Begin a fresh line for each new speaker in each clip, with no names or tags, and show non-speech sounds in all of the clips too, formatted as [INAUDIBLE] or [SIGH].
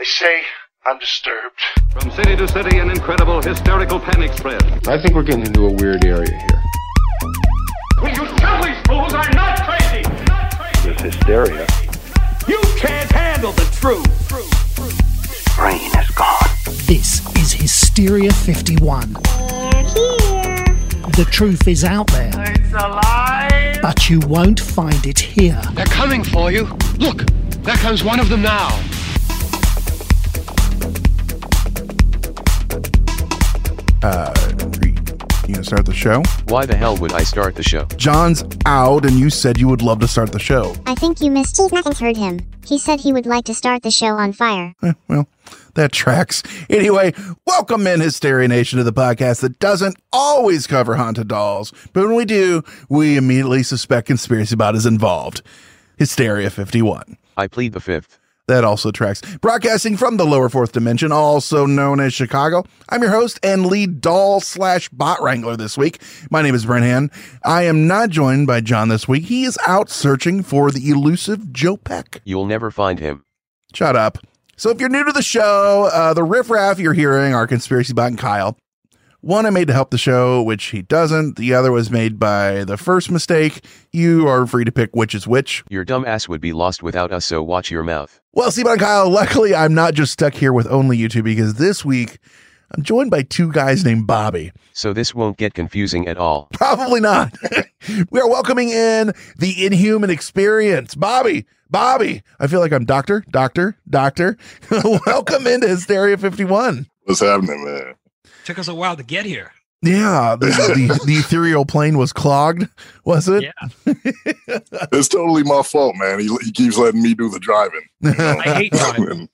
They say I'm disturbed.
From city to city, an incredible hysterical panic spread.
I think we're getting into a weird area here.
Will you tell these fools I'm not crazy? Not crazy.
There's hysteria.
You can't handle the truth. truth, truth.
Brain is gone.
This is Hysteria 51. The truth is out there.
It's alive.
But you won't find it here.
They're coming for you. Look, there comes one of them now.
Uh, you gonna start the show?
Why the hell would I start the show?
John's out, and you said you would love to start the show.
I think you missed. Nothing's heard him. He said he would like to start the show on fire.
Eh, well, that tracks. Anyway, welcome in Hysteria Nation to the podcast that doesn't always cover haunted dolls, but when we do, we immediately suspect conspiracy about is involved. Hysteria 51.
I plead the fifth.
That also tracks. Broadcasting from the lower fourth dimension, also known as Chicago. I'm your host and lead doll slash bot wrangler this week. My name is Brent Han. I am not joined by John this week. He is out searching for the elusive Joe Peck.
You'll never find him.
Shut up. So if you're new to the show, uh, the riffraff you're hearing are Conspiracy Bot and Kyle. One I made to help the show, which he doesn't. The other was made by the first mistake. You are free to pick which is which.
Your dumb ass would be lost without us, so watch your mouth.
Well, see, but Kyle, luckily I'm not just stuck here with only you two because this week I'm joined by two guys named Bobby.
So this won't get confusing at all. [LAUGHS]
Probably not. [LAUGHS] we are welcoming in the inhuman experience. Bobby, Bobby. I feel like I'm doctor, doctor, doctor. [LAUGHS] Welcome into Hysteria 51.
What's happening, man?
Took us a while to get here.
Yeah, the, the, [LAUGHS] the ethereal plane was clogged, was it?
Yeah. [LAUGHS]
It's totally my fault, man. He, he keeps letting me do the driving. you know? [LAUGHS]
I hate driving.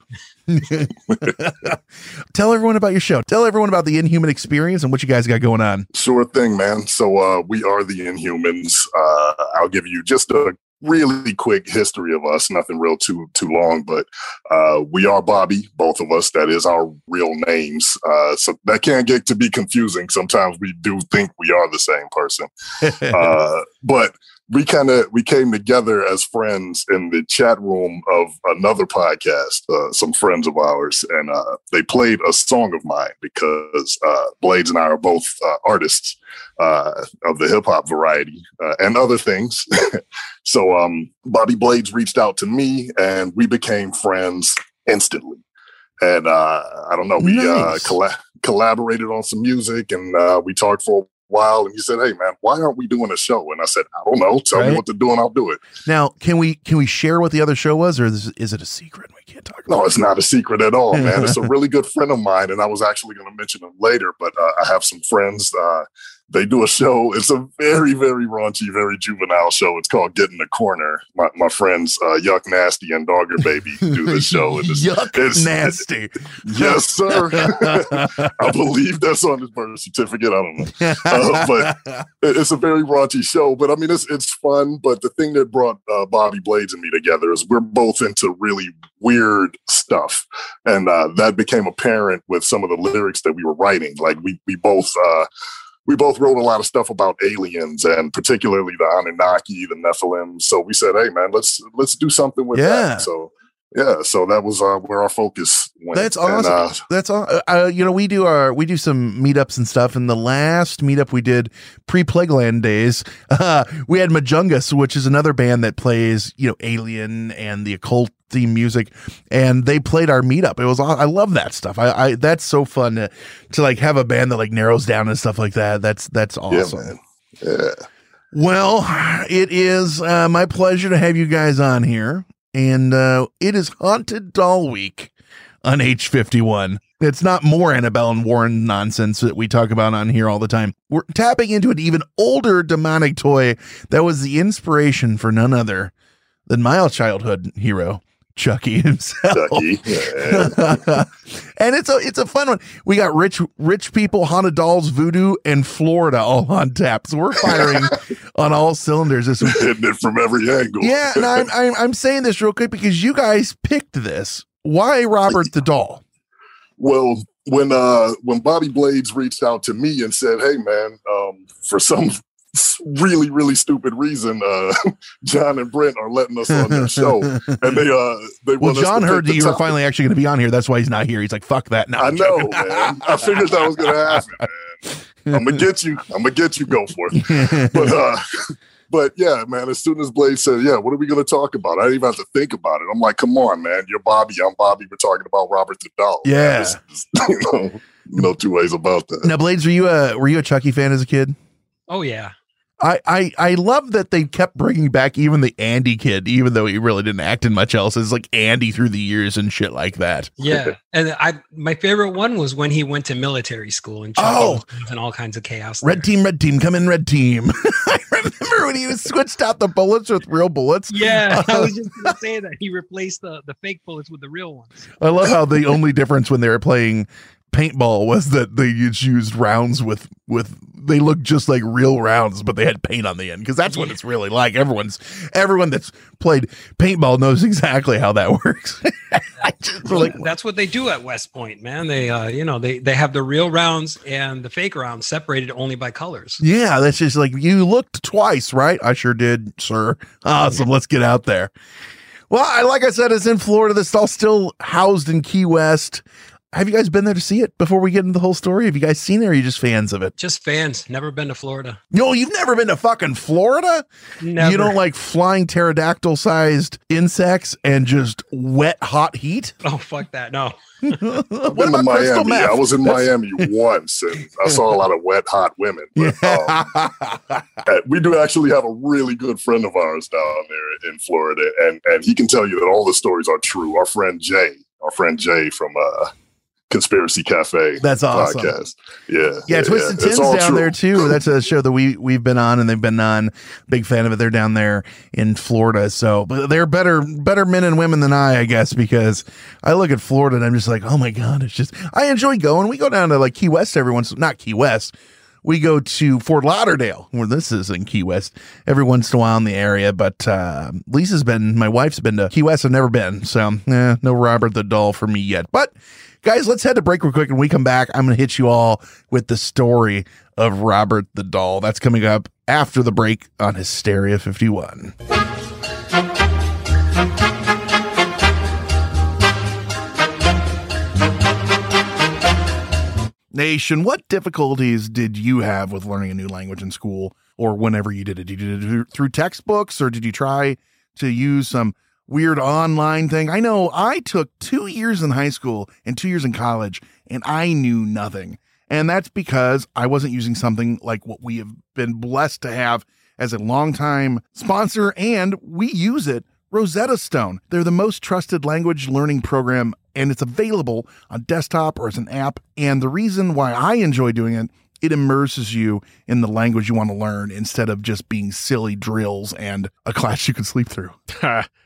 Tell everyone about your show. Tell everyone about the inhuman experience and what you guys got going on.
Sure thing, man. So uh, we are the Inhumans. Uh, I'll give you just a really quick history of us. Nothing real too too long, but uh, we are Bobby, both of us. That is our real names. Uh, so that can't get to be confusing. Sometimes we do think we are the same person, [LAUGHS] uh, but we kind of we came together as friends in the chat room of another podcast uh, some friends of ours and uh, they played a song of mine because uh, blades and i are both uh, artists uh, of the hip-hop variety uh, and other things [LAUGHS] so um, bobby blades reached out to me and we became friends instantly and i don't know we
Nice.
colla- collaborated on some music and we talked for a while and he said hey man why aren't we doing a show and i said i don't know tell
Right.
me what to do and i'll do it
Now, can we can we share what the other show was, or is, is it a secret? We can't talk about.
no it's not a secret at all man it's a [LAUGHS] really good friend of mine and i was actually going to mention him later but uh, i have some friends uh, they do a show it's a very very raunchy very juvenile show it's called get in the corner my, my friends uh, yuck nasty and dogger baby do this [LAUGHS] show and it's,
Yuck,
it's-
nasty. [LAUGHS]
yes sir [LAUGHS] i believe that's on his birth certificate i don't know Uh, but it- it's a very raunchy show, but I mean, it's it's fun. But the thing that brought uh, Bobby Blades and me together is we're both into really weird stuff, and uh, that became apparent with some of the lyrics that we were writing. Like we we both. Uh, we both wrote a lot of stuff about aliens and particularly the Anunnaki, the Nephilim. So we said, "Hey, man, let's let's do something with
Yeah.
that." So yeah, so that was uh, where our focus went.
That's
And,
awesome.
uh,
That's all. Uh, you know, we do our we do some meetups and stuff. And the last meetup we did pre Plagueland days, [LAUGHS] uh, we had Majungus, which is another band that plays you know Alien and the occult theme music, and they played our meetup. It was I love that stuff. I, I that's so fun to, to like have a band that like narrows down and stuff like that. That's that's awesome.
man. yeah.
Well, it is uh, my pleasure to have you guys on here, and uh, it is Haunted Doll Week on H51. It's not more Annabelle and Warren nonsense that we talk about on here all the time. We're tapping into an even older demonic toy that was the inspiration for none other than my childhood hero, Chucky [LAUGHS] himself.
Chucky. Yeah. [LAUGHS]
and it's a it's a fun one. We got rich rich people, haunted dolls, voodoo, and Florida all on tap. So we're firing [LAUGHS] on all cylinders this week.
Hitting it from every angle.
Yeah, and I'm, I'm I'm saying this real quick because you guys picked this. Why Robert the doll?
Well, when uh when Bobby Blades reached out to me and said, "Hey man, um, for some really, really stupid reason, uh, [LAUGHS] John and Brent are letting us on their show, and they uh they
Well,
want us
John heard that you were finally actually going to be on here. That's why he's not here. He's like, "Fuck that." No,
I
I'm
know, man. I figured that was gonna happen, man. I'm gonna [LAUGHS] get you. I'm gonna get you. Go for it. But uh, but yeah, man. As soon as Blade said, "Yeah, what are we gonna talk about?" I didn't even have to think about it. I'm like, "Come on, man. You're Bobby. I'm Bobby. We're talking about Robert the Doll."
Yeah. [LAUGHS]
This is- you know, no two ways about that.
now, Blades, were you a were you a Chucky fan as a kid?
Oh yeah.
I, I I love that they kept bringing back even the Andy kid, even though he really didn't act in much else. It's like Andy through the years and shit like that.
Yeah. and I my favorite one was when he went to military school and
Oh.
and all kinds of chaos.
Red
there.
team, red team, come in, red team. [LAUGHS] I remember when he was switched out the bullets with real bullets.
Yeah, I was uh, just gonna say that he replaced the, the fake bullets with the real ones.
I love how the only difference when they were playing paintball was that they just used rounds with with they look just like real rounds, but they had paint on the end because that's what it's really like. Everyone's everyone that's played paintball knows exactly how that [LAUGHS] works. Just like
that's what they do at West Point, man. They uh you know they they have the real rounds and the fake rounds separated only by colors.
Yeah, that's just like you looked twice, right? I sure did, sir. Awesome. Let's get out there. Well, I, like I said, it's in Florida. This is all still housed in Key West. Have you guys been there to see it before we get into the whole story? Have you guys seen it or are you just fans of it?
Just fans. Never been to Florida.
No, you've never been to fucking Florida?
Never.
You don't like flying pterodactyl sized insects and just wet hot heat?
Oh fuck that. No. [LAUGHS]
I've
what
been to
about crystal
Miami.
meth?
I was in
That's-
Miami [LAUGHS] once, and I saw a lot of wet, hot women. But, um, we do actually have a really good friend of ours down there in Florida, and and he can tell you that all the stories are true. Our friend Jay, our friend Jay from uh, Conspiracy Cafe.
That's awesome.
Podcast. Yeah,
Yeah, Twisted
It's
Tins down
true.
there too. That's a show that we we've been on and they've been on. Big fan of it. They're down there in Florida. So, but they're better better men and women than I, I guess, because I look at Florida and I'm just like, oh my god, it's just I enjoy going. We go down to like Key West every once, not Key West. We go to Fort Lauderdale, where this is in Key West, every once in a while in the area. But uh, Lisa's been, my wife's been to Key West. I've never been, so eh, no Robert the Doll for me yet. But Guys, let's head to break real quick. And we come back, I'm going to hit you all with the story of Robert the Doll. That's coming up after the break on Hysteria 51. Nation, what difficulties did you have with learning a new language in school or whenever you did it? Did you do it through textbooks or did you try to use some weird online thing? I know I took two years in high school and two years in college and I knew nothing. And that's because I wasn't using something like what we have been blessed to have as a longtime sponsor, and we use it Rosetta Stone. They're the most trusted language learning program, and it's available on desktop or as an app. And the reason why I enjoy doing it, it immerses you in the language you want to learn instead of just being silly drills and a class you can sleep through. [LAUGHS]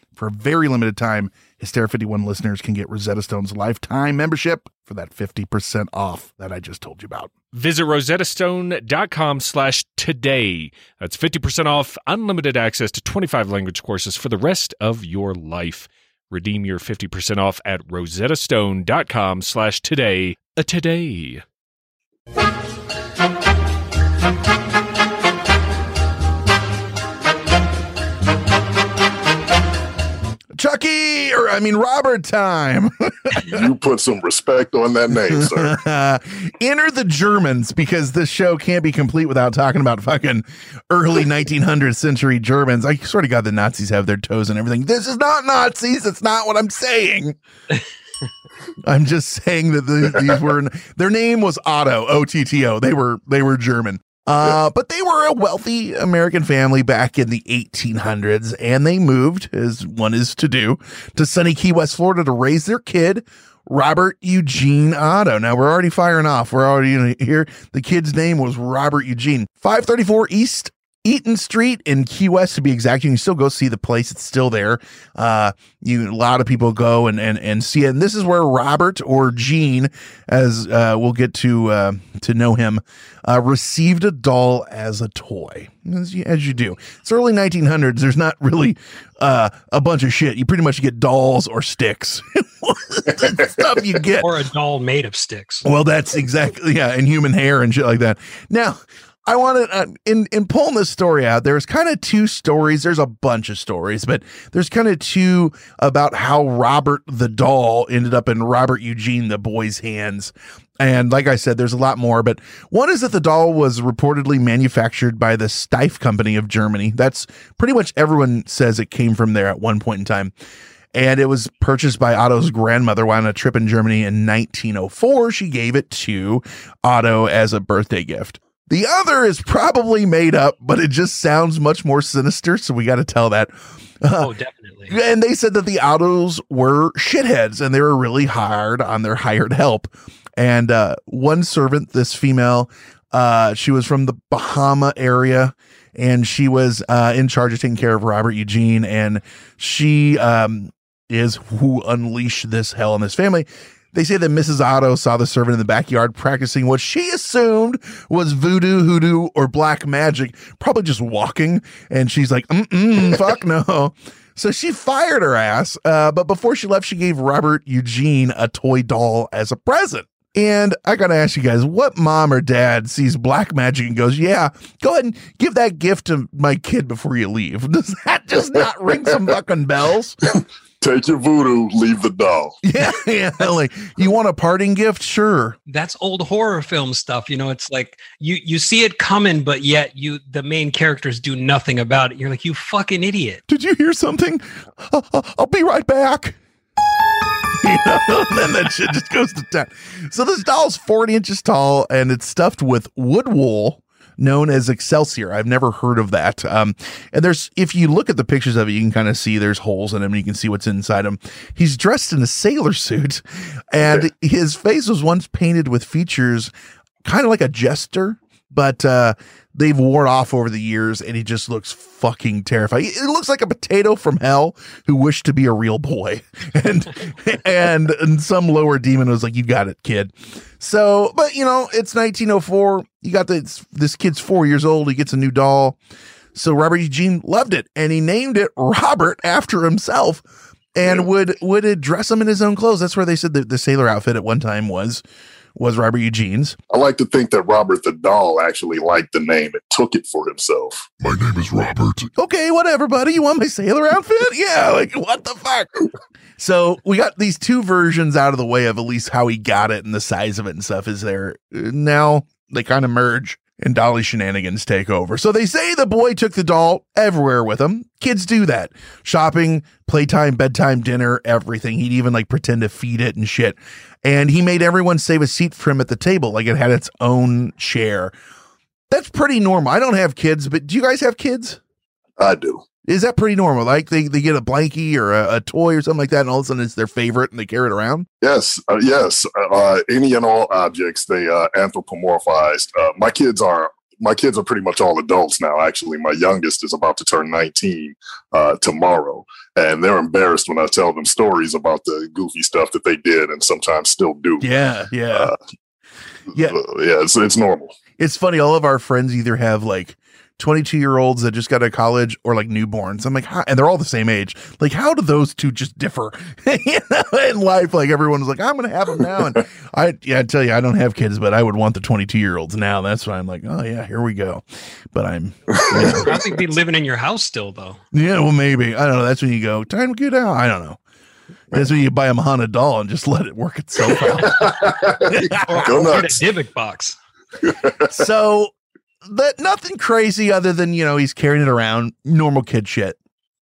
For a very limited time, Hysteria 51 listeners can get Rosetta Stone's lifetime membership for that 50% off that I just told you about.
Visit rosettastone.com slash today. That's 50% off unlimited access to 25 language courses for the rest of your life. Redeem your 50% off at rosettastone.com slash today. A today.
Chucky, or I mean Robert time. [LAUGHS]
you put some respect on that name, sir. [LAUGHS]
Enter the Germans because this show can't be complete without talking about fucking early 1900th century Germans. I sort of got the Nazis have their toes and everything. This is not Nazis. It's not what I'm saying. [LAUGHS] I'm just saying that the, these were their name was Otto O T T O. They were they were German. Uh, but they were a wealthy American family back in the 1800s, and they moved, as one is to do, to sunny Key West, Florida, to raise their kid, Robert Eugene Otto. Now we're already firing off. We're already here. The kid's name was Robert Eugene. 534 East Eaton Street in Key West, to be exact. You can still go see the place; it's still there. Uh, you a lot of people go and and and see it. And this is where Robert or Gene, as uh, we'll get to uh, to know him, uh, received a doll as a toy, as you, as you do. It's early 1900s. There's not really uh, a bunch of shit. You pretty much get dolls or sticks. [LAUGHS] stuff you get,
or a doll made of sticks.
Well, that's exactly yeah, and human hair and shit like that. Now. I wanted uh, in in pulling this story out. There's kind of two stories. There's a bunch of stories, but there's kind of two about how Robert the doll ended up in Robert Eugene the boy's hands. And like I said, there's a lot more, but one is that the doll was reportedly manufactured by the Steiff Company of Germany. That's pretty much everyone says it came from there at one point in time and it was purchased by Otto's grandmother while on a trip in Germany in 1904. She gave it to Otto as a birthday gift. The other is probably made up, but it just sounds much more sinister. So we got to tell that.
oh, [LAUGHS] definitely.
And they said that the Ottos were shitheads and they were really hard on their hired help. And uh, one servant, this female, uh, she was from the Bahama area and she was uh, in charge of taking care of Robert Eugene. And she um, is who unleashed this hell on this family. They say that Mrs. Otto saw the servant in the backyard practicing what she assumed was voodoo, hoodoo, or black magic, probably just walking. And she's like, mm [LAUGHS] fuck no. So she fired her ass. Uh, but before she left, she gave Robert Eugene a toy doll as a present. And I got to ask you guys, what mom or dad sees black magic and goes, yeah, go ahead and give that gift to my kid before you leave? [LAUGHS] Does that just not ring some [LAUGHS] fucking bells?
Take your voodoo, leave the doll. [LAUGHS]
Yeah, yeah. Like you want a parting gift? Sure.
That's old horror film stuff. You know, it's like you you see it coming, but yet you the main characters do nothing about it. You're like, you fucking idiot.
Did you hear something? Uh, uh, I'll be right back. [LAUGHS] You know, then that shit just goes to town. So this doll's 40 inches tall and it's stuffed with wood wool known as Excelsior. I've never heard of that. Um, and there's, if you look at the pictures of it, you can kind of see there's holes in him and you can see what's inside him. He's dressed in a sailor suit and his face was once painted with features kind of like a jester, but, uh, they've worn off over the years and he just looks fucking terrifying. It looks like a potato from hell who wished to be a real boy. [LAUGHS] And and and some lower demon was like, You got it, kid. So, but you know, it's 1904. You got this this kid's four years old, he gets a new doll. So Robert Eugene loved it and he named it Robert after himself and would would dress him in his own clothes. That's where they said that the sailor outfit at one time was was Robert Eugene's.
I like to think that Robert the doll actually liked the name and took it for himself.
My name is Robert.
Okay, whatever, buddy. You want my sailor outfit? [LAUGHS] yeah, like what the fuck? so we got these two versions out of the way of at least how he got it and the size of it and stuff is there. Uh, now they kind of merge and Dolly shenanigans take over. So they say the boy took the doll everywhere with him. Kids do that. Shopping, playtime, bedtime, dinner, everything. He'd even like pretend to feed it and shit. And he made everyone save a seat for him at the table, like it had its own chair. That's pretty normal. I don't have kids, but do you guys have kids?
I do.
Is that pretty normal? Like they, they get a blankie or a, a toy or something like that, and all of a sudden it's their favorite and they carry it around?
Yes, uh, yes. Uh, any and all objects they uh, anthropomorphized. Uh, my kids are my kids are pretty much all adults now. Actually, my youngest is about to turn 19 uh, tomorrow, and they're embarrassed when I tell them stories about the goofy stuff that they did and sometimes still do.
Yeah, yeah, uh,
yeah, yeah. It's it's normal.
It's funny. All of our friends either have like 22 year olds that just got out of college or like newborns. I'm like, how? and they're all the same age. Like, how do those two just differ [LAUGHS] you know, in life? Like, everyone's like, I'm going to have them now. And [LAUGHS] I, yeah, I tell you, I don't have kids, but I would want the 22 year olds now. That's why I'm like, oh, yeah, here we go. But I'm,
you know. [LAUGHS] I think be living in your house still, though.
Yeah, well, maybe. I don't know. That's when you go, time to get out. I don't know. That's when you buy a Mahana doll and just let it work itself out.
Or,
Go
or get a Dybbuk box.
so that nothing crazy other than you know he's carrying it around normal kid shit.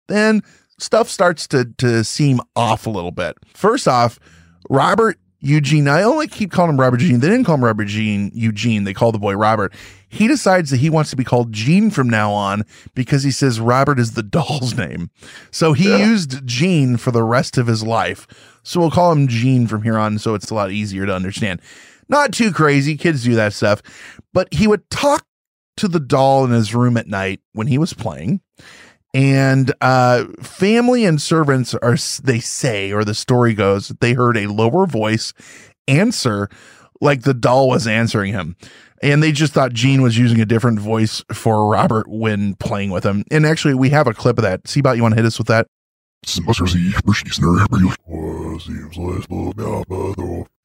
Then stuff starts to to seem off a little bit. First off robert eugene i only keep calling him robert eugene. They didn't call him robert eugene eugene. They call the boy robert. He decides that he wants to be called gene from now on because he says robert is the doll's name. So he
Yeah.
used gene for the rest of his life. So we'll call him gene from here on so it's a lot easier to understand. Not too crazy. Kids do that stuff. But he would talk to the doll in his room at night when he was playing and uh family and servants are they say or the story goes that they heard a lower voice answer like the doll was answering him and they just thought Gene was using a different voice for Robert when playing with him. And actually, we have a clip of that. Seabot, you want to hit us with that?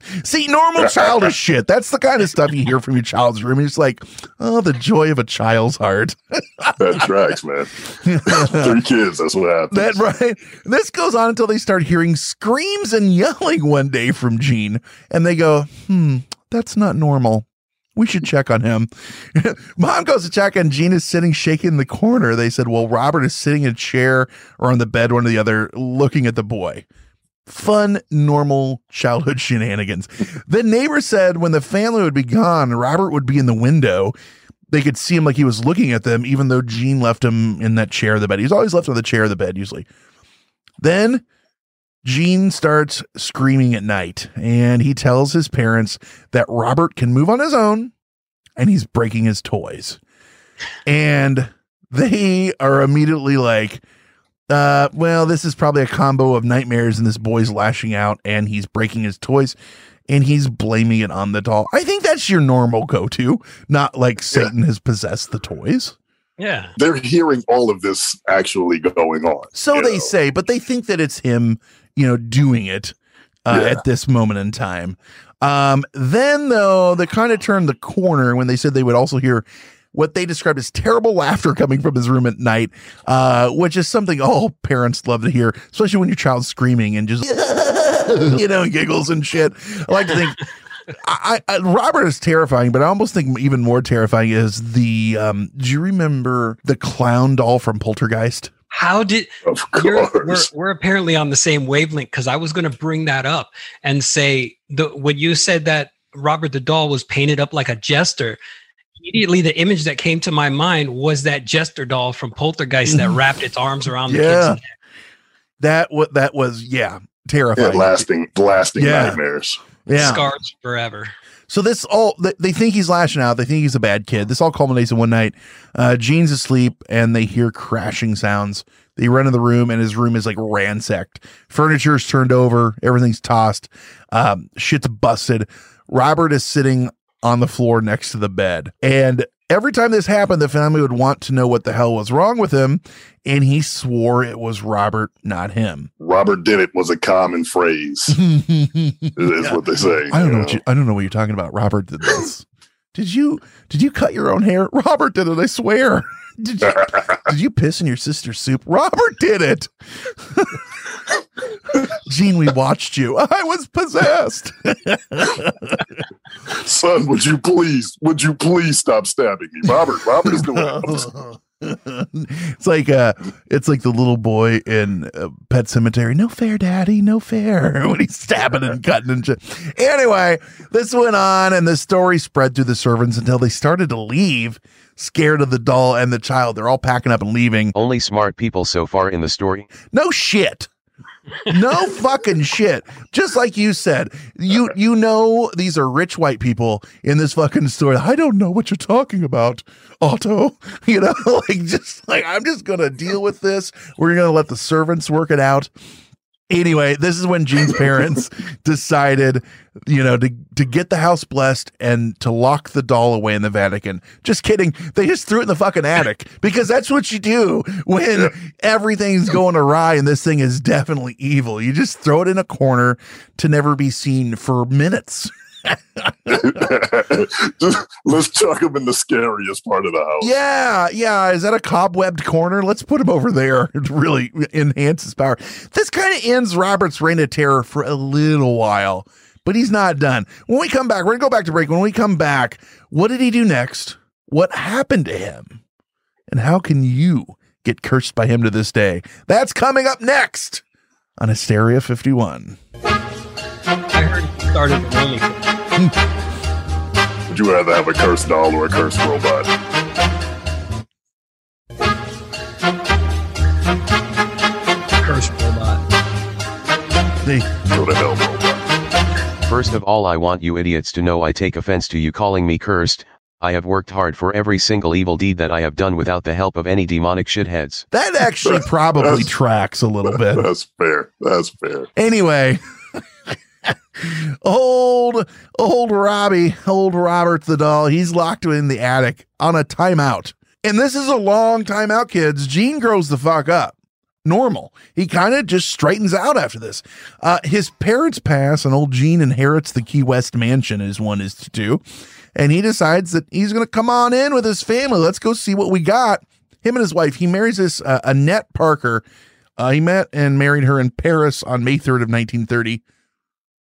[LAUGHS] See, normal [LAUGHS] childish shit. That's the kind of stuff you hear from your child's room. It's like, oh, the joy of a child's heart. [LAUGHS]
that tracks, man. Three kids. That's what happens.
That right. This goes on until they start hearing screams and yelling one day from Gene, and they go, "Hmm, that's not normal. We should check on him." [LAUGHS] Mom goes to check, and Gene is sitting shaking in the corner. They said, "Well, Robert is sitting in a chair or on the bed, one or the other, looking at the boy." Fun, normal childhood [LAUGHS] shenanigans. the neighbor said when the family would be gone, Robert would be in the window they could see him like he was looking at them, even though Gene left him in that chair of the bed. He's always left on the chair of the bed, usually. Then Gene starts screaming at night, and he tells his parents that Robert can move on his own and he's breaking his toys. And they are immediately like, uh, well, this is probably a combo of nightmares and this boy's lashing out and he's breaking his toys and he's blaming it on the doll. I think that's your normal go to, not like Satan has possessed the toys.
Yeah.
They're hearing all of this actually going on.
So they
know?
say, but they think that it's him, you know, doing it uh,
Yeah.
at this moment in time. Um, then, though, they kind of turned the corner when they said they would also hear what they described as terrible [LAUGHS] laughter coming from his room at night, uh, which is something all parents love to hear, especially when your child's screaming and just, [LAUGHS] you know, giggles and shit. I like to think. I, I, Robert is terrifying, but I almost think even more terrifying is the. Um, do you remember the clown doll from Poltergeist?
How did
Of
you're, we're,
course.
we're apparently on the same wavelength because I was going to bring that up and say the when you said that Robert the doll was painted up like a jester. Immediately, the image that came to my mind was that jester doll from Poltergeist that mm-hmm. wrapped its arms around the
Yeah.
kid's neck.
That what that was, yeah,
Yeah,
terrifying.
lasting, lasting
Yeah.
nightmares.
yeah.
Scars forever.
So this all they, think he's lashing out. They think he's a bad kid. This all culminates in one night. Uh, Gene's asleep and they hear crashing sounds. They run in the room and his room is like ransacked. Furniture's turned over. Everything's tossed. Um, shit's busted. Robert is sitting on the floor next to the bed. And every time this happened, the family would want to know what the hell was wrong with him. And he swore it was Robert, not him.
Robert did it was a common phrase, is [LAUGHS] is what they say.
I don't know.
you
What you, I don't know what you're talking about. Robert did this. [LAUGHS] did you? Did you cut your own hair? [LAUGHS] Robert did it. I swear. Did you? did you piss in your sister's soup? Robert did it. Gene, we watched you. I was possessed.
Son, would you please, would you please stop stabbing me? Robert, Robert is doing it.
it's like uh it's like the little boy in uh, Pet Sematary. No fair, Daddy. No fair. [LAUGHS] when he's stabbing and cutting and shit. Anyway, this went on, and the story spread through the servants until they started to leave, scared of the doll and the child. They're all packing up and leaving.
Only smart people so far in the story.
No shit. No fucking shit. Just like you said, you you know these are rich white people in this fucking story. I don't know what you're talking about, Otto. [LAUGHS] You know, [LAUGHS] like just like I'm just gonna deal with this. We're gonna let the servants work it out. Anyway, this is when Gene's parents [LAUGHS] decided, you know, to to get the house blessed and to lock the doll away in the Vatican. Just kidding. They just threw it in the fucking attic because that's what you do when everything's going awry and this thing is definitely evil. You just throw it in a corner to never be seen for minutes. [LAUGHS]
Just, let's chuck him in the scariest part of the house.
Yeah, yeah. Is that a cobwebbed corner? Let's put him over there [LAUGHS] It really enhances power. This kind of ends Robert's reign of terror for a little while, but he's not done. When we come back, we're gonna go back to break. When we come back, what did he do next? What happened to him? And how can you get cursed by him to this day? That's coming up next on Hysteria 51.
I heard he started an OnlyFans.
Would you rather have a cursed doll or a cursed robot?
Cursed robot.
They,
Go to hell, robot.
First of all, I want you idiots to know I take offense to you calling me cursed. I have worked hard for every single evil deed that I have done without the help of any demonic shitheads.
that actually [LAUGHS] probably tracks a little bit. [LAUGHS]
That's fair. That's fair.
Anyway, old old Robbie, old Robert the doll, he's locked in the attic on a timeout. And this is a long timeout, kids. Gene grows the fuck up. Normal. He kind of just straightens out after this. Uh, his parents pass, and old Gene inherits the Key West mansion, as one is to do. And he decides that he's going to come on in with his family. Let's go see what we got. Him and his wife. He marries this uh, Annette Parker. Uh, he met and married her in Paris on May 3rd of 1930.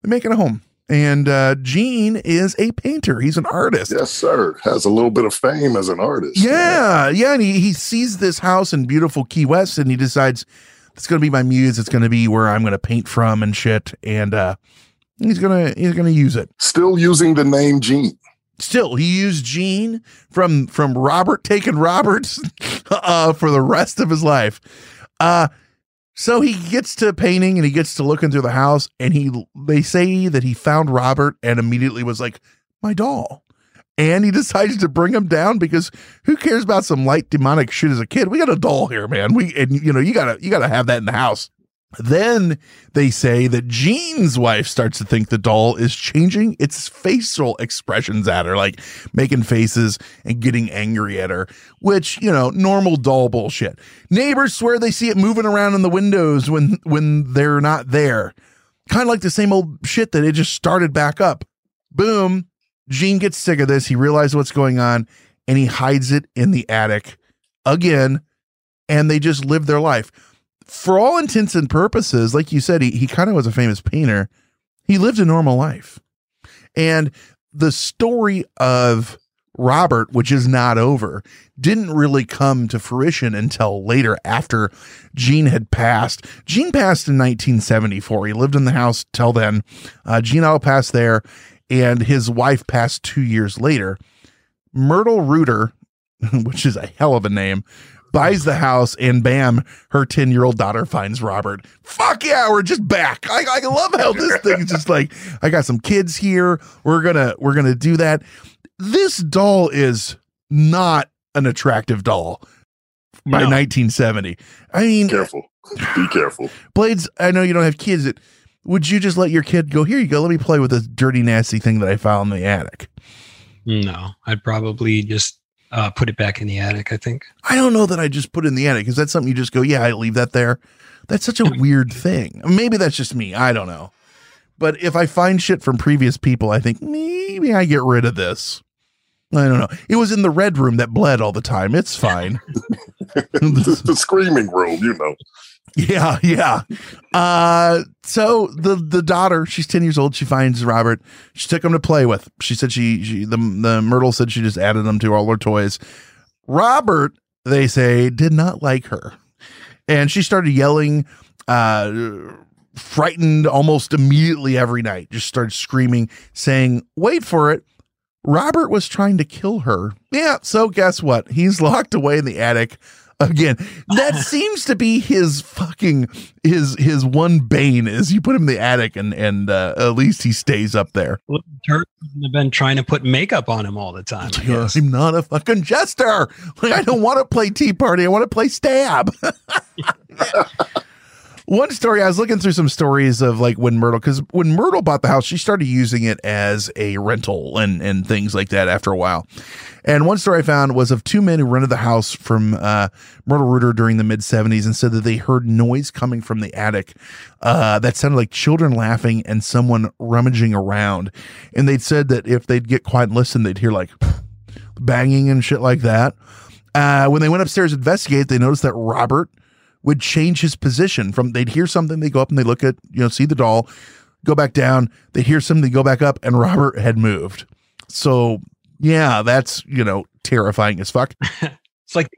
They're making a home. And uh, Gene is a painter. He's an artist.
Yes, sir. Has a little bit of fame as an artist.
Yeah, yeah. And he, he sees this house in beautiful Key West and he decides it's gonna be my muse, it's gonna be where I'm gonna paint from and shit. And uh he's gonna he's gonna use it.
Still using the name Gene.
Still, he used Gene from from Robert taking Roberts [LAUGHS] uh for the rest of his life. Uh so he gets to painting and he gets to looking through the house and he they say that he found Robert and immediately was like, My doll and he [LAUGHS] decided to bring him down because who cares about some light demonic shit as a kid? We got a doll here, man. We and you know you gotta you gotta have that in the house. Then they say that Gene's wife starts to think the doll is changing its facial expressions at her, like making faces and getting angry at her, which, you know, normal doll bullshit. Neighbors swear they see it moving around in the windows when when they're not there. Kind of like the same old shit that it just started back up. Boom. Jean gets sick of this. He realizes what's going on and he hides it in the attic again. And they just live their life. For all intents and purposes, like you said, he, he kind of was a famous painter. He lived a normal life. And the story of Robert, which is not over, didn't really come to fruition until later after Gene had passed. Gene passed in 1974. He lived in the house till then. Uh, Gene Otto passed there, and his wife passed two years later. Myrtle Reuter, [LAUGHS] which is a hell of a name, buys the house, and bam, her 10 year old daughter finds Robert. Fuck yeah, we're just back. I, I love how this thing is just like, I got some kids here. We're gonna, we're gonna do that. This doll is not an attractive doll by
No.
1970. I mean,
Careful. Be careful.
Blades, I know you don't have kids. It, would you just let your kid go, here you go, let me play with this dirty, nasty thing that I found in the attic?
No, I'd probably just uh, put it back in the attic. I think.
I don't know that I just put it in the attic. Is that something you just go, yeah, I leave that there? That's such a weird thing. Maybe that's just me. I don't know. But if I find shit from previous people, I think maybe I get rid of this. I don't know. It was in the red room that bled all the time. It's [LAUGHS] fine.
the, [LAUGHS] the screaming room, you know.
Yeah, yeah. Uh, so the the daughter, she's ten years old. She finds Robert. She took him to play with. She said she she the the Myrtle said she just added them to all her toys. Robert, they say, did not like her, and she started yelling, uh, frightened almost immediately every night. Just started screaming, saying, "Wait for it." Robert was trying to kill her. Yeah, so guess what? He's [LAUGHS] locked away in the attic again. That [LAUGHS] seems to be his fucking his his one bane is you put him in the attic and and uh, at least he stays up there.
Turk have been trying to put makeup on him all the time. Guess.
I'm not a fucking jester. Like I don't want to play Tea Party. I want to play Stab. [LAUGHS] [LAUGHS] One story, I was looking through some stories of like when Myrtle, because when Myrtle bought the house, she started using it as a rental and, and things like that after a while. And one story I found was of two men who rented the house from uh, Myrtle Reuter during the mid 70s and said that they heard noise coming from the attic uh, that sounded like children laughing and someone rummaging around. And they'd said that if they'd get quiet and listen, they'd hear like banging and shit like that. Uh, when they went upstairs to investigate, they noticed that Robert would change his position from they'd hear something, they go up and they look at, you know, see the doll, go back down, they hear something, they go back up, and Robert had moved. So yeah, that's you know, terrifying as fuck. [LAUGHS]
It's like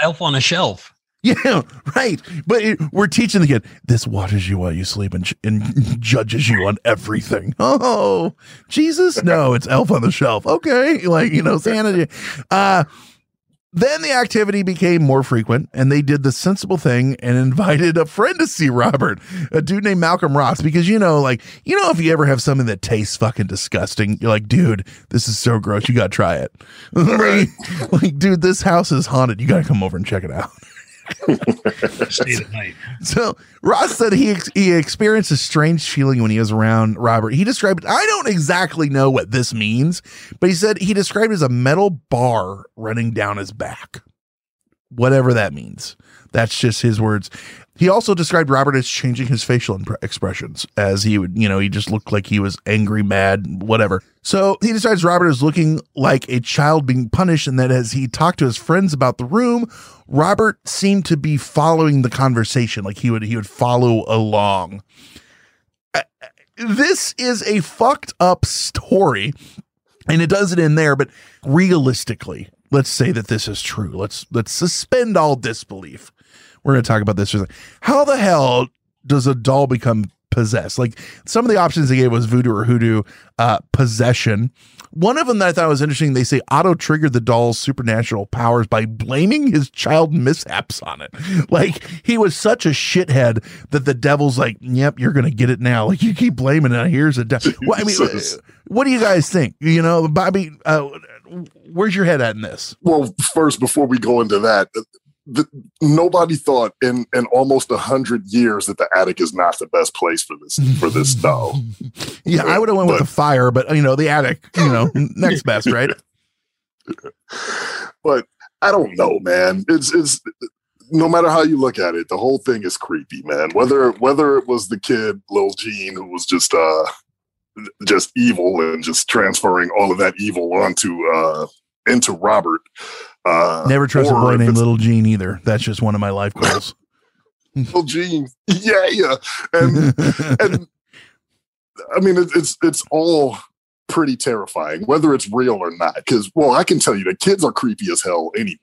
elf on a shelf.
Yeah, [LAUGHS] right. But it, we're teaching the kid this watches you while you sleep and, and judges you on everything. [LAUGHS] Oh, Jesus, no, it's Elf on the Shelf. Okay, like you know, Santa. Uh, then the activity became more frequent, and they did the sensible thing and [LAUGHS] invited a friend to see Robert, a dude named Malcolm Ross, because you know, like you know, if you ever have something that tastes fucking disgusting, you're like, dude, this is so gross. You gotta try it. [LAUGHS] like, like, dude, this house is haunted. You gotta come over and check it out. [LAUGHS] [LAUGHS]
Stay the night.
So Ross said he ex- he experienced a strange feeling when he was around Robert. He described. I don't exactly know what this means, but he said he described it as a metal bar running down his back. Whatever that means. That's just his words. He also described Robert as changing his facial impre- expressions as he would, you know, he just looked like he was angry, mad, whatever. So he describes Robert as looking like a child being punished, and that as he talked to his friends about the room, Robert seemed to be following the conversation, like he would he would follow along. This is a fucked up story, and it does it in there, but realistically, let's say that this is true. Let's let's suspend all disbelief. We're going to talk about this. for a second. How the hell does a doll become possessed? Like some of the options they gave was voodoo or hoodoo, uh, possession. One of them that I thought was interesting, they say Otto triggered the doll's supernatural powers by blaming his child mishaps on it. [LAUGHS] Like he was such a shithead that the devil's like, "Yep, you're gonna get it now." Like you keep blaming it. Here's a devil. [LAUGHS] Well, I mean, uh, what do you guys think? You know, Bobby, uh, where's your head at in this?
Well, first, before we go into that, the, nobody thought in in almost a hundred years that the attic is not the best place for this for this doll. [LAUGHS]
Yeah, I would have went with the fire, but you know, the attic, you know, [LAUGHS] next best, right? [LAUGHS]
But I don't know, man. It's it's no matter how you look at it, the whole thing is creepy, man. Whether whether it was the kid, Lil Gene, who was just uh just evil and just transferring all of that evil onto uh into Robert. Uh
Never trust a boy named Little Gene either. That's just one of my life goals. [LAUGHS] [LAUGHS]
Little Gene. Yeah, yeah. And and I mean it, it's it's all pretty terrifying, whether it's real or not. Because well, I can tell you the kids are creepy as hell anyway.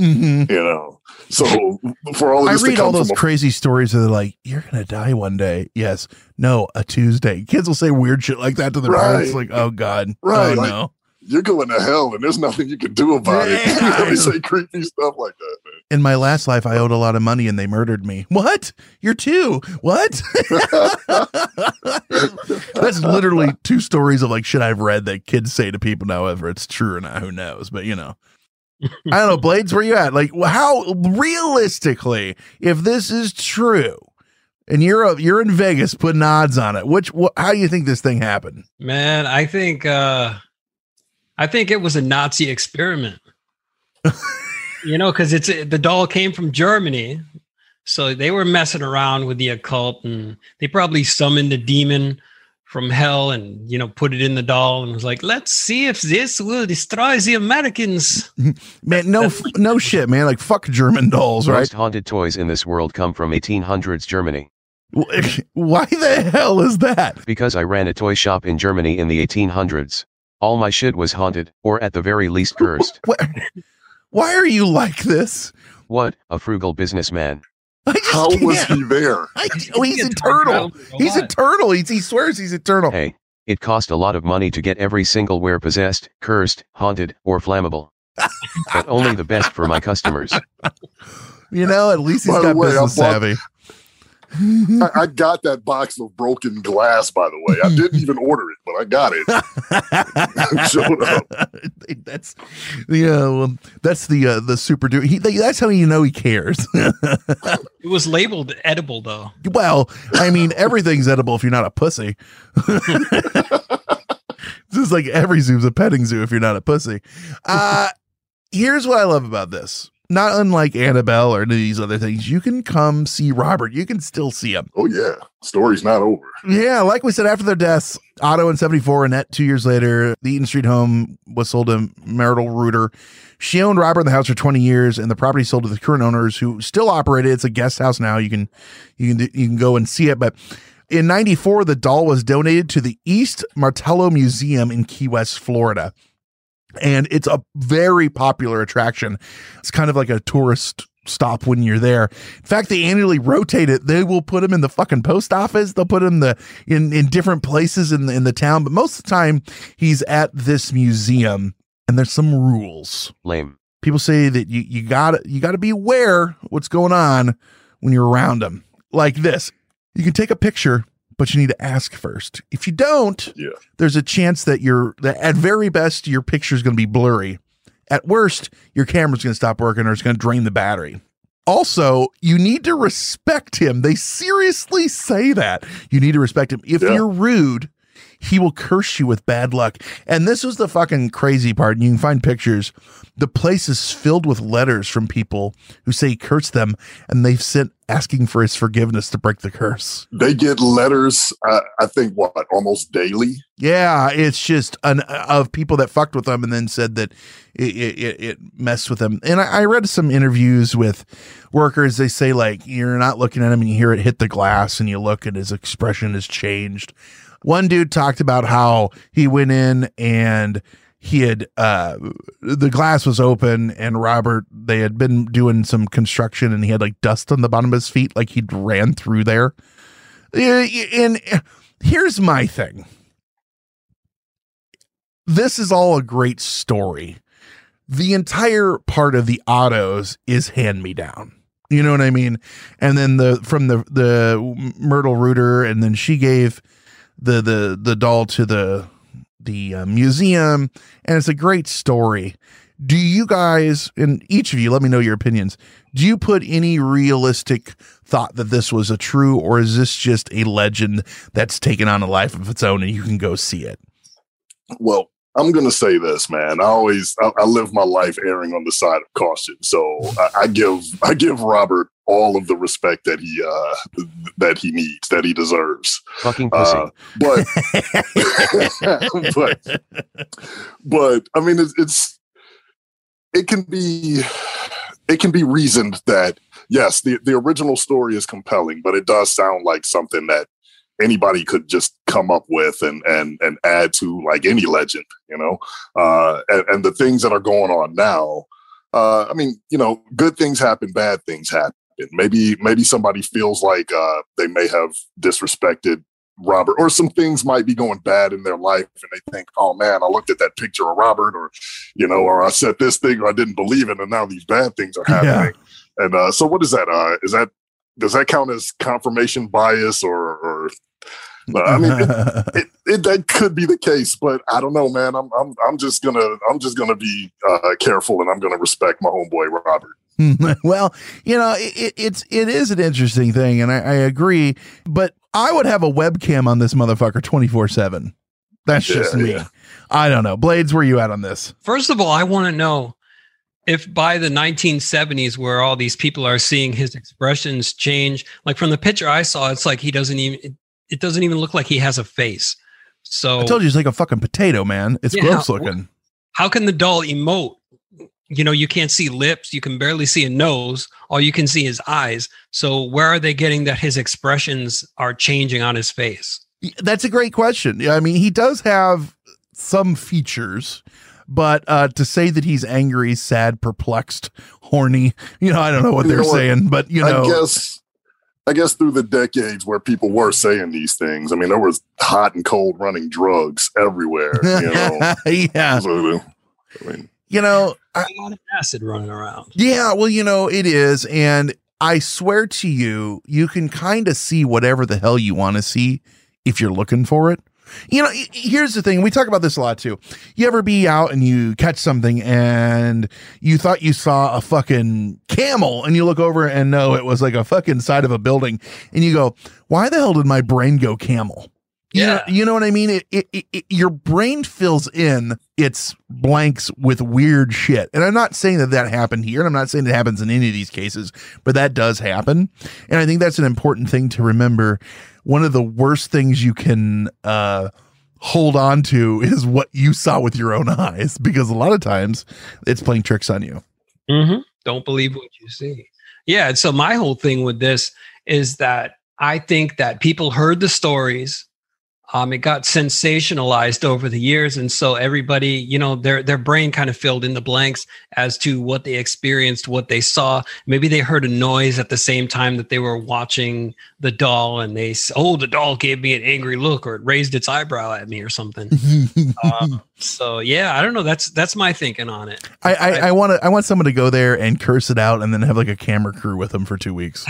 Mhm.
You know, so for all of
I read all those
a
crazy stories that are like, "You're gonna die one day." Yes, no, a Tuesday. Kids will say weird shit like that to their parents. Like, "Oh God,
Right,
oh
like-
no."
You're going to hell and there's nothing you can do about it. [LAUGHS]
Yeah.
they say creepy stuff like that, man.
In my last life, I owed a lot of money and they murdered me. What? You're two? What? [LAUGHS] That's literally two stories of like shit I've read that kids say to people. Now, whether it's true or not, who knows? But you know, I don't know. Blades, where you at? Like, how realistically, if this is true, and you're a, you're in Vegas putting odds on it, which wh- how do you think this thing happened?
Man, I think uh I think it was a Nazi experiment. [LAUGHS] you know, because it's the doll came from Germany. So they were messing around with the occult and they probably summoned a demon from hell and you know put it in the doll and was like, let's see if this will destroy the Americans. [LAUGHS]
Man, no, no shit, man. Like fuck German dolls, right?
Most haunted toys in this world come from 1800s Germany. [LAUGHS]
Why the hell is that?
Because I ran a toy shop in Germany in the 1800s. All my shit was haunted, or at the very least cursed. [LAUGHS]
Why are you like this?
What, a frugal businessman.
How was
can't.
he there?
I, oh, he's
He
eternal. He's eternal. He's, he swears he's eternal.
Hey, it cost a lot of money to get every single ware possessed, cursed, haunted, or flammable. [LAUGHS] but only the best for my customers.
You know, at least he's
By
got
way, I
business
bought-
savvy.
I, I got that box of broken glass, by the way. I didn't even [LAUGHS] order it, but I got it. [LAUGHS] Showed up.
that's the uh, well, that's the uh, the super duper. He, that's how you know he cares. [LAUGHS]
It was labeled edible though.
well, I mean, everything's edible if you're not a pussy. this is like every zoo's a petting zoo if you're not a pussy. Uh, here's what I love about this. Not unlike Annabelle or any of these other things, you can come see Robert. You can still see him.
Oh yeah, story's not over.
Yeah, like we said, after their deaths, Otto in 74, Annette two years later, the Eaton Street home was sold to Myrtle Reuter. She owned Robert in the house for 20 years, and the property sold to the current owners who still operate it. It's a guest house now. You can you can you can go and see it. But in 94, the doll was donated to the East Martello Museum in Key West, Florida. And it's a very popular attraction. It's kind of like a tourist stop when you're there. In fact, they annually rotate it. They will put them in the fucking post office. They'll put him the in in different places in the, in the town. But most of the time, he's at this museum. And there's some rules.
Lame.
People say that you you got you got to be aware what's going on when you're around them. Like this, you can take a picture, but you need to ask first. If you don't,
Yeah.
there's a chance that you're that at very best your picture is going to be blurry. At worst, your camera's going to stop working or it's going to drain the battery. Also, you need to respect him. They seriously say that. You need to respect him. If
Yeah.
you're rude, he will curse you with bad luck. And this was the fucking crazy part. And you can find pictures. The place is filled with letters from people who say he cursed them and they've sent asking for his forgiveness to break the curse.
They get letters. Uh, I think what almost daily.
Yeah, it's just an of people that fucked with them and then said that it it, it messed with them. And I, I read some interviews with workers. They say like you're not looking at him and you hear it hit the glass and you look and his expression has changed. One dude talked about how he went in and he had uh the glass was open and Robert they had been doing some construction and he had like dust on the bottom of his feet like he'd ran through there. And here's my thing this is all a great story. The entire part of the Ottos is hand me down. You know what I mean? And then the from the the Myrtle Reuter and then she gave the the the doll to the the uh, museum, and it's a great story. Do you guys and each of you let me know your opinions? Do you put any realistic thought that this was a true, or is this just a legend that's taken on a life of its own, and you can go see it?
Well, I'm gonna say this, man. I always I, I live my life erring on the side of caution. So I, I give I give Robert all of the respect that he uh that he needs, that he deserves.
Fucking pussy.
Uh, but [LAUGHS] [LAUGHS] but but I mean it's, it's it can be it can be reasoned that yes, the the original story is compelling, but it does sound like something that anybody could just come up with and and and add to like any legend, you know. Uh, and, and the things that are going on now, uh, I mean, you know, good things happen, bad things happen. Maybe maybe somebody feels like uh, they may have disrespected Robert, or some things might be going bad in their life, and they think, "Oh man, I looked at that picture of Robert, or you know, or I said this thing, or I didn't believe it, and now these bad things are [LAUGHS] happening." And uh, so, what is that? Uh, is that does that count as confirmation bias, or, or I mean, it, [LAUGHS] it, it, that could be the case, but I don't know, man. I'm I'm I'm just gonna I'm just gonna be uh, careful, and I'm gonna respect my homeboy Robert. [LAUGHS]
well, you know, it, it's it is an interesting thing, and I, I agree. But I would have a webcam on this motherfucker twenty four seven. That's just
Yeah,
me.
yeah.
I don't know. Blades, where you at on this?
First of all, I want to know if by the 1970s, where all these people are seeing his expressions change, like from the picture I saw, it's like he doesn't even, it, it doesn't even look like he has a face. So
I told you it's like a fucking potato, man. It's
Yeah,
gross looking.
how can the doll emote? You know, you can't see lips, you can barely see a nose, all you can see is eyes. So where are they getting that his expressions are changing on his face?
That's a great question. Yeah, I mean, he does have some features, but uh, to say that he's angry, sad, perplexed, horny, you know, I don't know what
You
they're
know what?
saying, but you know,
I guess I guess through the decades where people were saying these things, I mean, there was hot and cold running drugs everywhere. You know, [LAUGHS]
yeah,
So, I mean,
you know, I,
A lot of acid running around.
Yeah, well, you know, it is. And I swear to you, you can kind of see whatever the hell you want to see if you're looking for it. You know, here's the thing. We talk about this a lot too. You ever be out and you catch something and you thought you saw a fucking camel and you look over and no, it was like a fucking side of a building and you go, why the hell did my brain go camel? You know, you know what I mean? It, it, it, it- your brain fills in its blanks with weird shit. And I'm not saying that that happened here. And I'm not saying it happens in any of these cases, but that does happen. And I think that's an important thing to remember. One of the worst things you can, uh, hold on to is what you saw with your own eyes because a lot of times it's playing tricks on you.
Mm-hmm. Don't believe what you see. Yeah. and So my whole thing with this is that I think that people heard the stories. Um, it got sensationalized over the years, and so everybody, you know, their their brain kind of filled in the blanks as to what they experienced, what they saw. Maybe they heard a noise at the same time that they were watching the doll, and they, oh, the doll gave me an angry look, or it raised its eyebrow at me, or something. [LAUGHS] um, so yeah, I don't know. That's that's my thinking on it.
I, I, I want to, I want someone to go there and curse it out and then have like a camera crew with them for two weeks.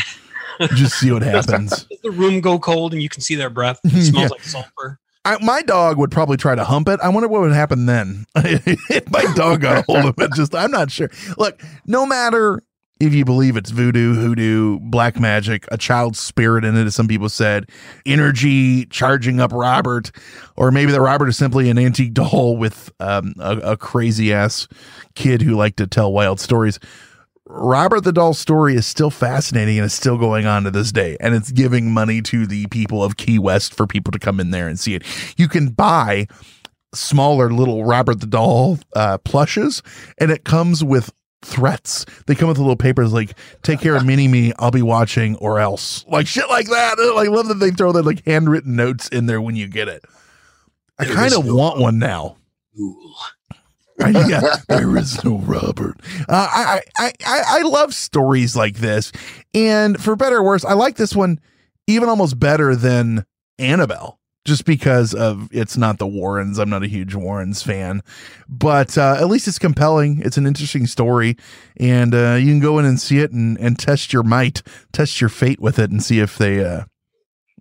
Just see what happens.
Does the room go cold and you can see their breath? It [LAUGHS] smells
Yeah.
like sulfur.
I, my dog would probably try to hump it. I wonder what would happen then. [LAUGHS] if my dog got a hold of it, [LAUGHS] just I'm not sure. Look, no matter if you believe it's voodoo, hoodoo, black magic, a child's spirit in it, as some people said, energy charging up Robert, or maybe that Robert is simply an antique doll with um, a, a crazy ass kid who liked to tell wild stories. Robert the Doll story is still fascinating and it's still going on to this day. And it's giving money to the people of Key West for people to come in there and see it. You can buy smaller little Robert the Doll uh, plushes, and it comes with threats. They come with little papers like "Take care of Mini Me, I'll be watching," or else, like shit like that. [LAUGHS] I like love that they throw their like handwritten notes in there when you get it. I kind of want one now. [LAUGHS] yeah, there is no Robert. Uh, I, I, I, I love stories like this, and for better or worse, I like this one even almost better than Annabelle, just because of it's not the Warrens. I'm not a huge Warrens fan, but uh, at least it's compelling. It's an interesting story, and uh, you can go in and see it and and test your might, test your fate with it, and see if they, uh,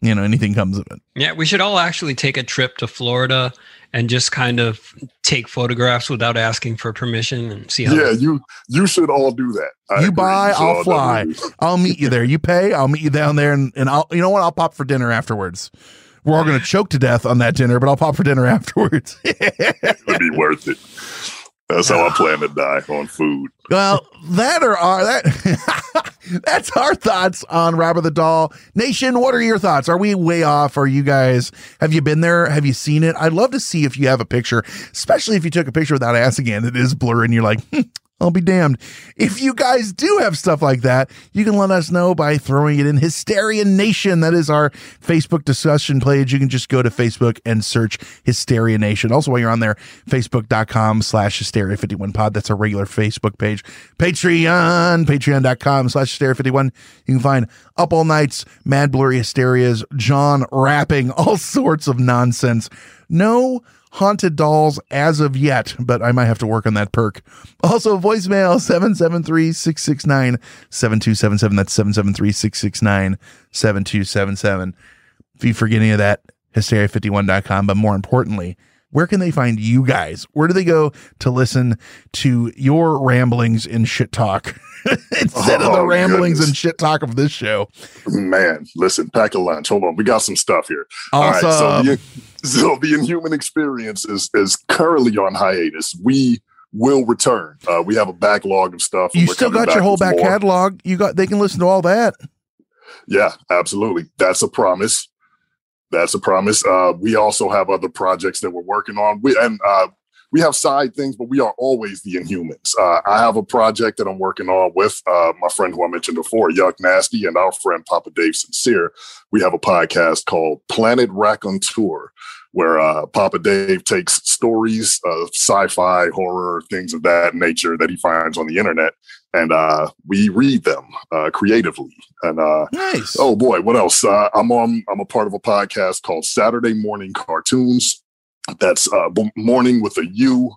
you know, anything comes of it.
Yeah, we should all actually take a trip to Florida and just kind of take photographs without asking for permission and see how.
Yeah, you you should all do that. I
you
agree.
buy,
should
I'll fly. I'll meet you there. You pay, I'll meet you down there, and, and I'll you know what? I'll pop for dinner afterwards. We're all gonna choke to death on that dinner, but I'll pop for dinner [LAUGHS] afterwards.
It'd be worth it. That's how I plan to die on food.
well, that are our that [LAUGHS] that's our thoughts on Robert the Doll Nation. What are your thoughts? Are we way off? Are you guys have you been there? Have you seen it? I'd love to see if you have a picture, especially if you took a picture without asking and it is blurry and you're like, hmm, I'll be damned. If you guys do have stuff like that, you can let us know by throwing it in Hysteria Nation. That is our Facebook discussion page. You can just go to Facebook and search Hysteria Nation. Also, while you're on there, facebook.com slash hysteria51pod. That's our regular Facebook page. Patreon, patreon.com slash hysteria51. You can find Up All Nights, Mad Blurry Hysterias, John rapping, [LAUGHS] all sorts of nonsense. No haunted dolls as of yet, but I might have to work on that perk. Also, voicemail 773 669 7277. That's 773 669 7277. If you forget any of that, hysteria51.com. But more importantly, where can they find you guys? Where do they go to listen to your ramblings and shit talk [LAUGHS] instead of the
Oh,
ramblings
goodness.
and shit talk of this show?
Man, listen, pack a lunch. Hold on, we got some stuff here.
Awesome.
so the, so the Inhuman Experience is is currently on hiatus. We will return. Uh, we have a backlog of stuff.
You still got your whole back
more.
catalog. You got they can listen to all that.
Yeah, absolutely. That's a promise. That's a promise. Uh, we also have other projects that we're working on. We and uh, we have side things, but we are always the Inhumans. Uh, I have a project that I'm working on with uh, my friend who I mentioned before, Yuck Nasty, and our friend Papa Dave Sincere. We have a podcast called Planet Raconteur, where uh, Papa Dave takes stories of sci-fi, horror, things of that nature that he finds on the internet, and uh, we read them uh, creatively. And uh,
Nice.
Oh boy, what else? Uh, I'm on. I'm a part of a podcast called Saturday Morning Cartoons. That's uh, morning with a U.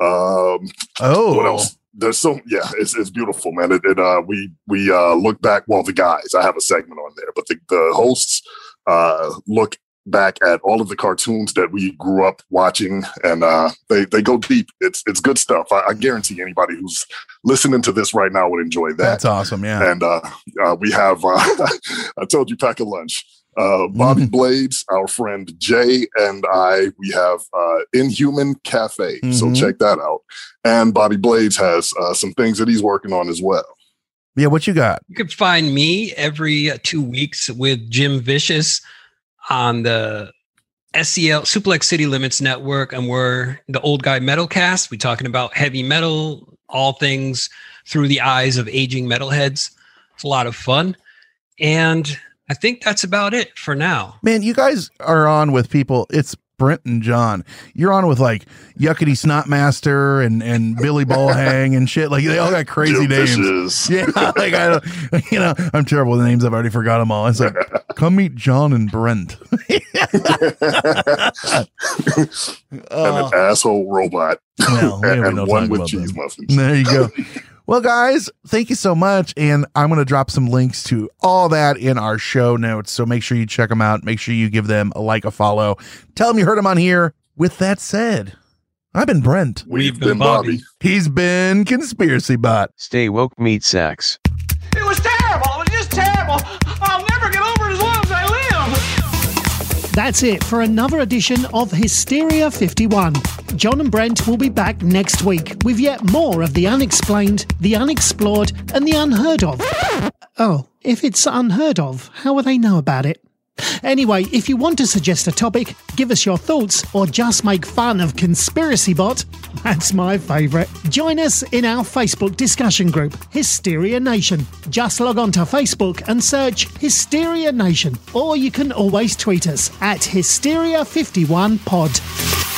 Um,
Oh,
what else? there's so yeah, it's it's beautiful, man. It, it uh we we uh look back. Well, the guys, I have a segment on there, but the the hosts uh look back at all of the cartoons that we grew up watching, and uh they they go deep. It's it's good stuff. I, I guarantee anybody who's listening to this right now would enjoy that.
That's awesome. Yeah.
And uh, uh we have uh [LAUGHS] I told you pack a lunch. Uh, Bobby
Mhm.
Blades, our friend Jay, and I, we have uh, Inhuman Cafe. So
Mhm.
check that out. And Bobby Blades has uh, some things that he's working on as well.
Yeah. What you got?
You can find me every uh, two weeks with Jim Vicious on the SEL Suplex City Limits Network, and we're the Old Guy Metal Cast. We're talking about heavy metal, all things through the eyes of aging metalheads. It's a lot of fun, and I think that's about it for now.
Man, you guys are on with people. It's Brent and John. You're on with like Yuckity Snotmaster and and Billy Ballhang and shit. Like they all got crazy
Jim
names.
Vicious. [LAUGHS]
Yeah, like I, don't- you know, I'm terrible with names. I've already forgot them all. It's like, come meet John and Brent. [LAUGHS]
and
Oh,
an asshole robot.
well, [LAUGHS]
and and
talk
one with cheese muffins.
There you go. Well, guys, thank you so much. And I'm going to drop some links to all that in our show notes. So make sure you check them out. Make sure you give them a like, a follow. Tell them you heard them on here. With that said, I've been Brent.
We've been Bobby.
He's been Conspiracy Bot.
Stay woke, meat sacks.
It was terrible. It was just terrible. I'll never get over it as long as I live.
That's it for another edition of Hysteria 51. John and Brent will be back next week with yet more of the unexplained, the unexplored, and the unheard of. Oh, if it's unheard of, how will they know about it? Anyway, if you want to suggest a topic, give us your thoughts, or just make fun of Conspiracy Bot, that's my favourite. Join us in our Facebook discussion group, Hysteria Nation. Just log on to Facebook and search Hysteria Nation, or you can always tweet us at Hysteria51pod.